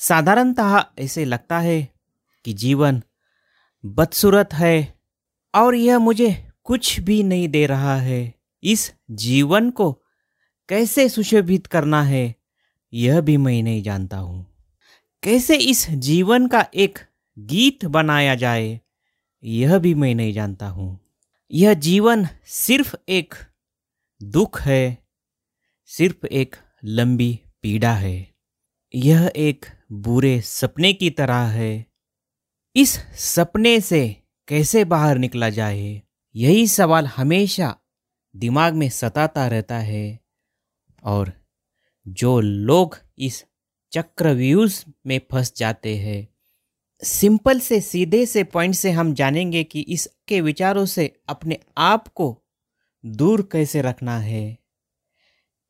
साधारणतः ऐसे लगता है कि जीवन बदसूरत है और यह मुझे कुछ भी नहीं दे रहा है। इस जीवन को कैसे सुशोभित करना है, यह भी मैं नहीं जानता हूँ। कैसे इस जीवन का एक गीत बनाया जाए, यह भी मैं नहीं जानता हूँ। यह जीवन सिर्फ़ एक दुख है, सिर्फ़ एक लंबी पीड़ा है। यह एक बुरे सपने की तरह है। इस सपने से कैसे बाहर निकला जाए? यही सवाल हमेशा दिमाग में सताता रहता है। और जो लोग इस चक्रव्यूज में फंस जाते हैं, सिंपल से सीधे से पॉइंट से हम जानेंगे कि इसके विचारों से अपने आप को दूर कैसे रखना है।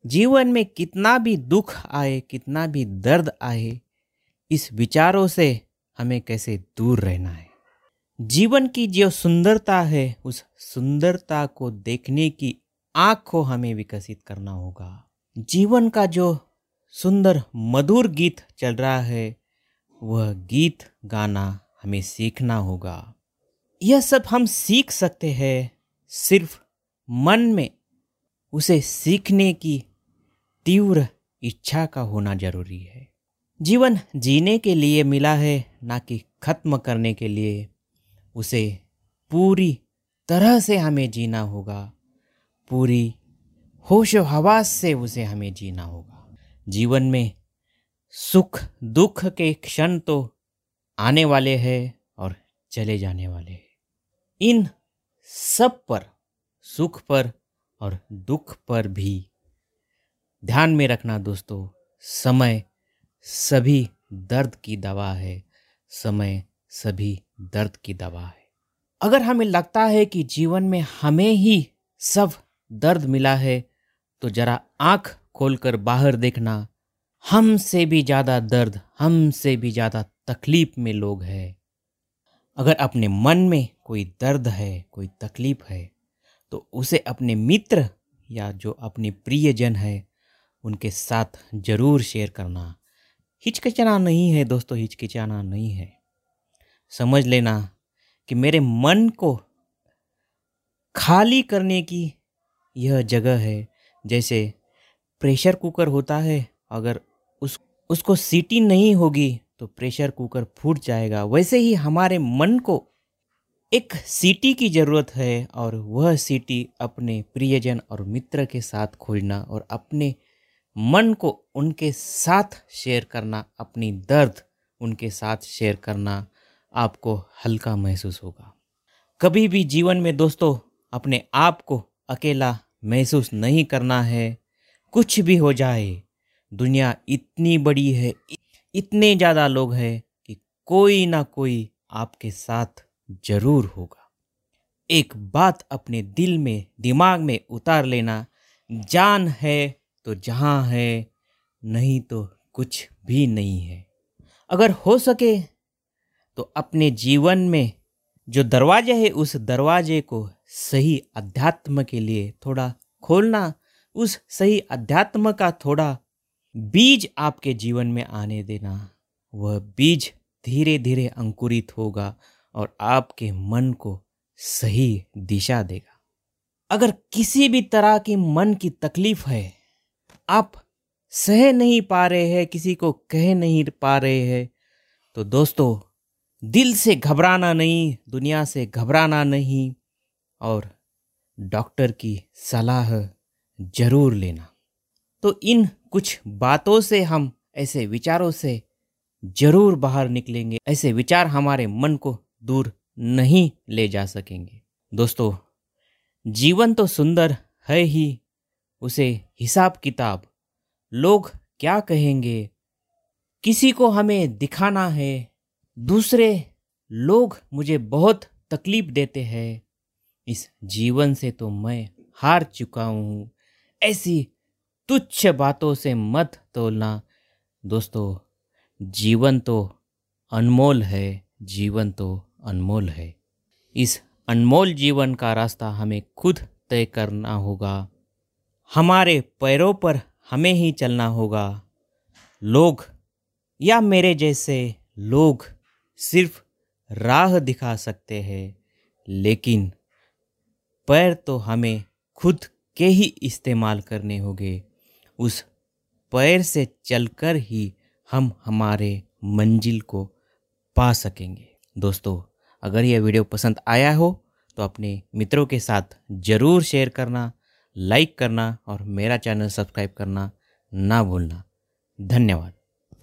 जीवन में कितना भी दुख आए, कितना भी दर्द आए इस विचारों से हमें कैसे दूर रहना है। जीवन की जो सुंदरता है, उस सुंदरता को देखने की आँख को हमें विकसित करना होगा। जीवन का जो सुंदर, मधुर गीत चल रहा है, वह गीत गाना हमें सीखना होगा। यह सब हम सीख सकते हैं सिर्फ़ मन में। उसे सीखने की तीव्र इच्छा का होना ज़रूरी है। जीवन जीने के लिए मिला है, ना कि खत्म करने के लिए। उसे पूरी तरह से हमें जीना होगा। पूरी होश हवास से उसे हमें जीना होगा। जीवन में सुख, दुख के क्षण तो आने वाले हैं और चले जाने वाले हैं। इन सब पर, सुख पर और दुख पर भी ध्यान में रखना दोस्तों, समय सभी दर्द की दवा है। समय सभी दर्द की दवा है। अगर हमें लगता है कि जीवन में हमें ही सब दर्द मिला है तो जरा आँख खोलकर बाहर देखना, हमसे भी ज़्यादा दर्द, हमसे भी ज़्यादा तकलीफ़ में लोग हैं। अगर अपने मन में कोई दर्द है, कोई तकलीफ़ है तो उसे अपने मित्र या जो अपने प्रियजन है, उनके साथ ज़रूर शेयर करना। हिचकिचाना नहीं है दोस्तों, हिचकिचाना नहीं है। समझ लेना कि मेरे मन को खाली करने की यह जगह है। जैसे प्रेशर कुकर होता है, अगर उस, उसको सीटी नहीं होगी तो प्रेशर कुकर फूट जाएगा। वैसे ही हमारे मन को एक सीटी की ज़रूरत है और वह सीटी अपने प्रियजन और मित्र के साथ खोजना और अपने मन को उनके साथ शेयर करना, अपनी दर्द उनके साथ शेयर करना आपको हल्का महसूस होगा। कभी भी जीवन में दोस्तों, अपने आप को अकेला महसूस नहीं करना है। कुछ भी हो जाए, दुनिया इतनी बड़ी है, इतने ज़्यादा लोग हैं कि कोई ना कोई आपके साथ ज़रूर होगा। एक बात अपने दिल में, दिमाग में उतार लेना, जान है तो जहाँ है, नहीं तो कुछ भी नहीं है। अगर हो सके तो अपने जीवन में जो दरवाजे है, उस दरवाजे को सही अध्यात्म के लिए थोड़ा खोलना, उस सही अध्यात्म का थोड़ा बीज आपके जीवन में आने देना, वह बीज धीरे धीरे अंकुरित होगा और आपके मन को सही दिशा देगा। अगर किसी भी तरह की मन की तकलीफ़ है आप सह नहीं पा रहे हैं, किसी को कह नहीं पा रहे हैं। तो दोस्तों, दिल से घबराना नहीं, दुनिया से घबराना नहीं और डॉक्टर की सलाह ज़रूर लेना। तो इन कुछ बातों से हम ऐसे विचारों से ज़रूर बाहर निकलेंगे, ऐसे विचार हमारे मन को दूर नहीं ले जा सकेंगे। दोस्तों, जीवन तो सुंदर है ही उसे हिसाब किताब। लोग क्या कहेंगे? किसी को हमें दिखाना है, दूसरे लोग मुझे बहुत तकलीफ़ देते हैं। इस जीवन से तो मैं हार चुका हूँ। ऐसी तुच्छ बातों से मत तोलना। दोस्तों, जीवन तो अनमोल है, जीवन तो अनमोल है। इस अनमोल जीवन का रास्ता हमें खुद तय करना होगा। हमारे पैरों पर हमें ही चलना होगा। लोग, या मेरे जैसे लोग, सिर्फ़ राह दिखा सकते हैं, लेकिन पैर तो हमें खुद के ही इस्तेमाल करने होंगे। उस पैर से चलकर ही हम हमारे मंजिल को पा सकेंगे। दोस्तों, अगर यह वीडियो पसंद आया हो तो अपने मित्रों के साथ ज़रूर शेयर करना। लाइक करना और मेरा चैनल सब्सक्राइब करना ना भूलना। धन्यवाद।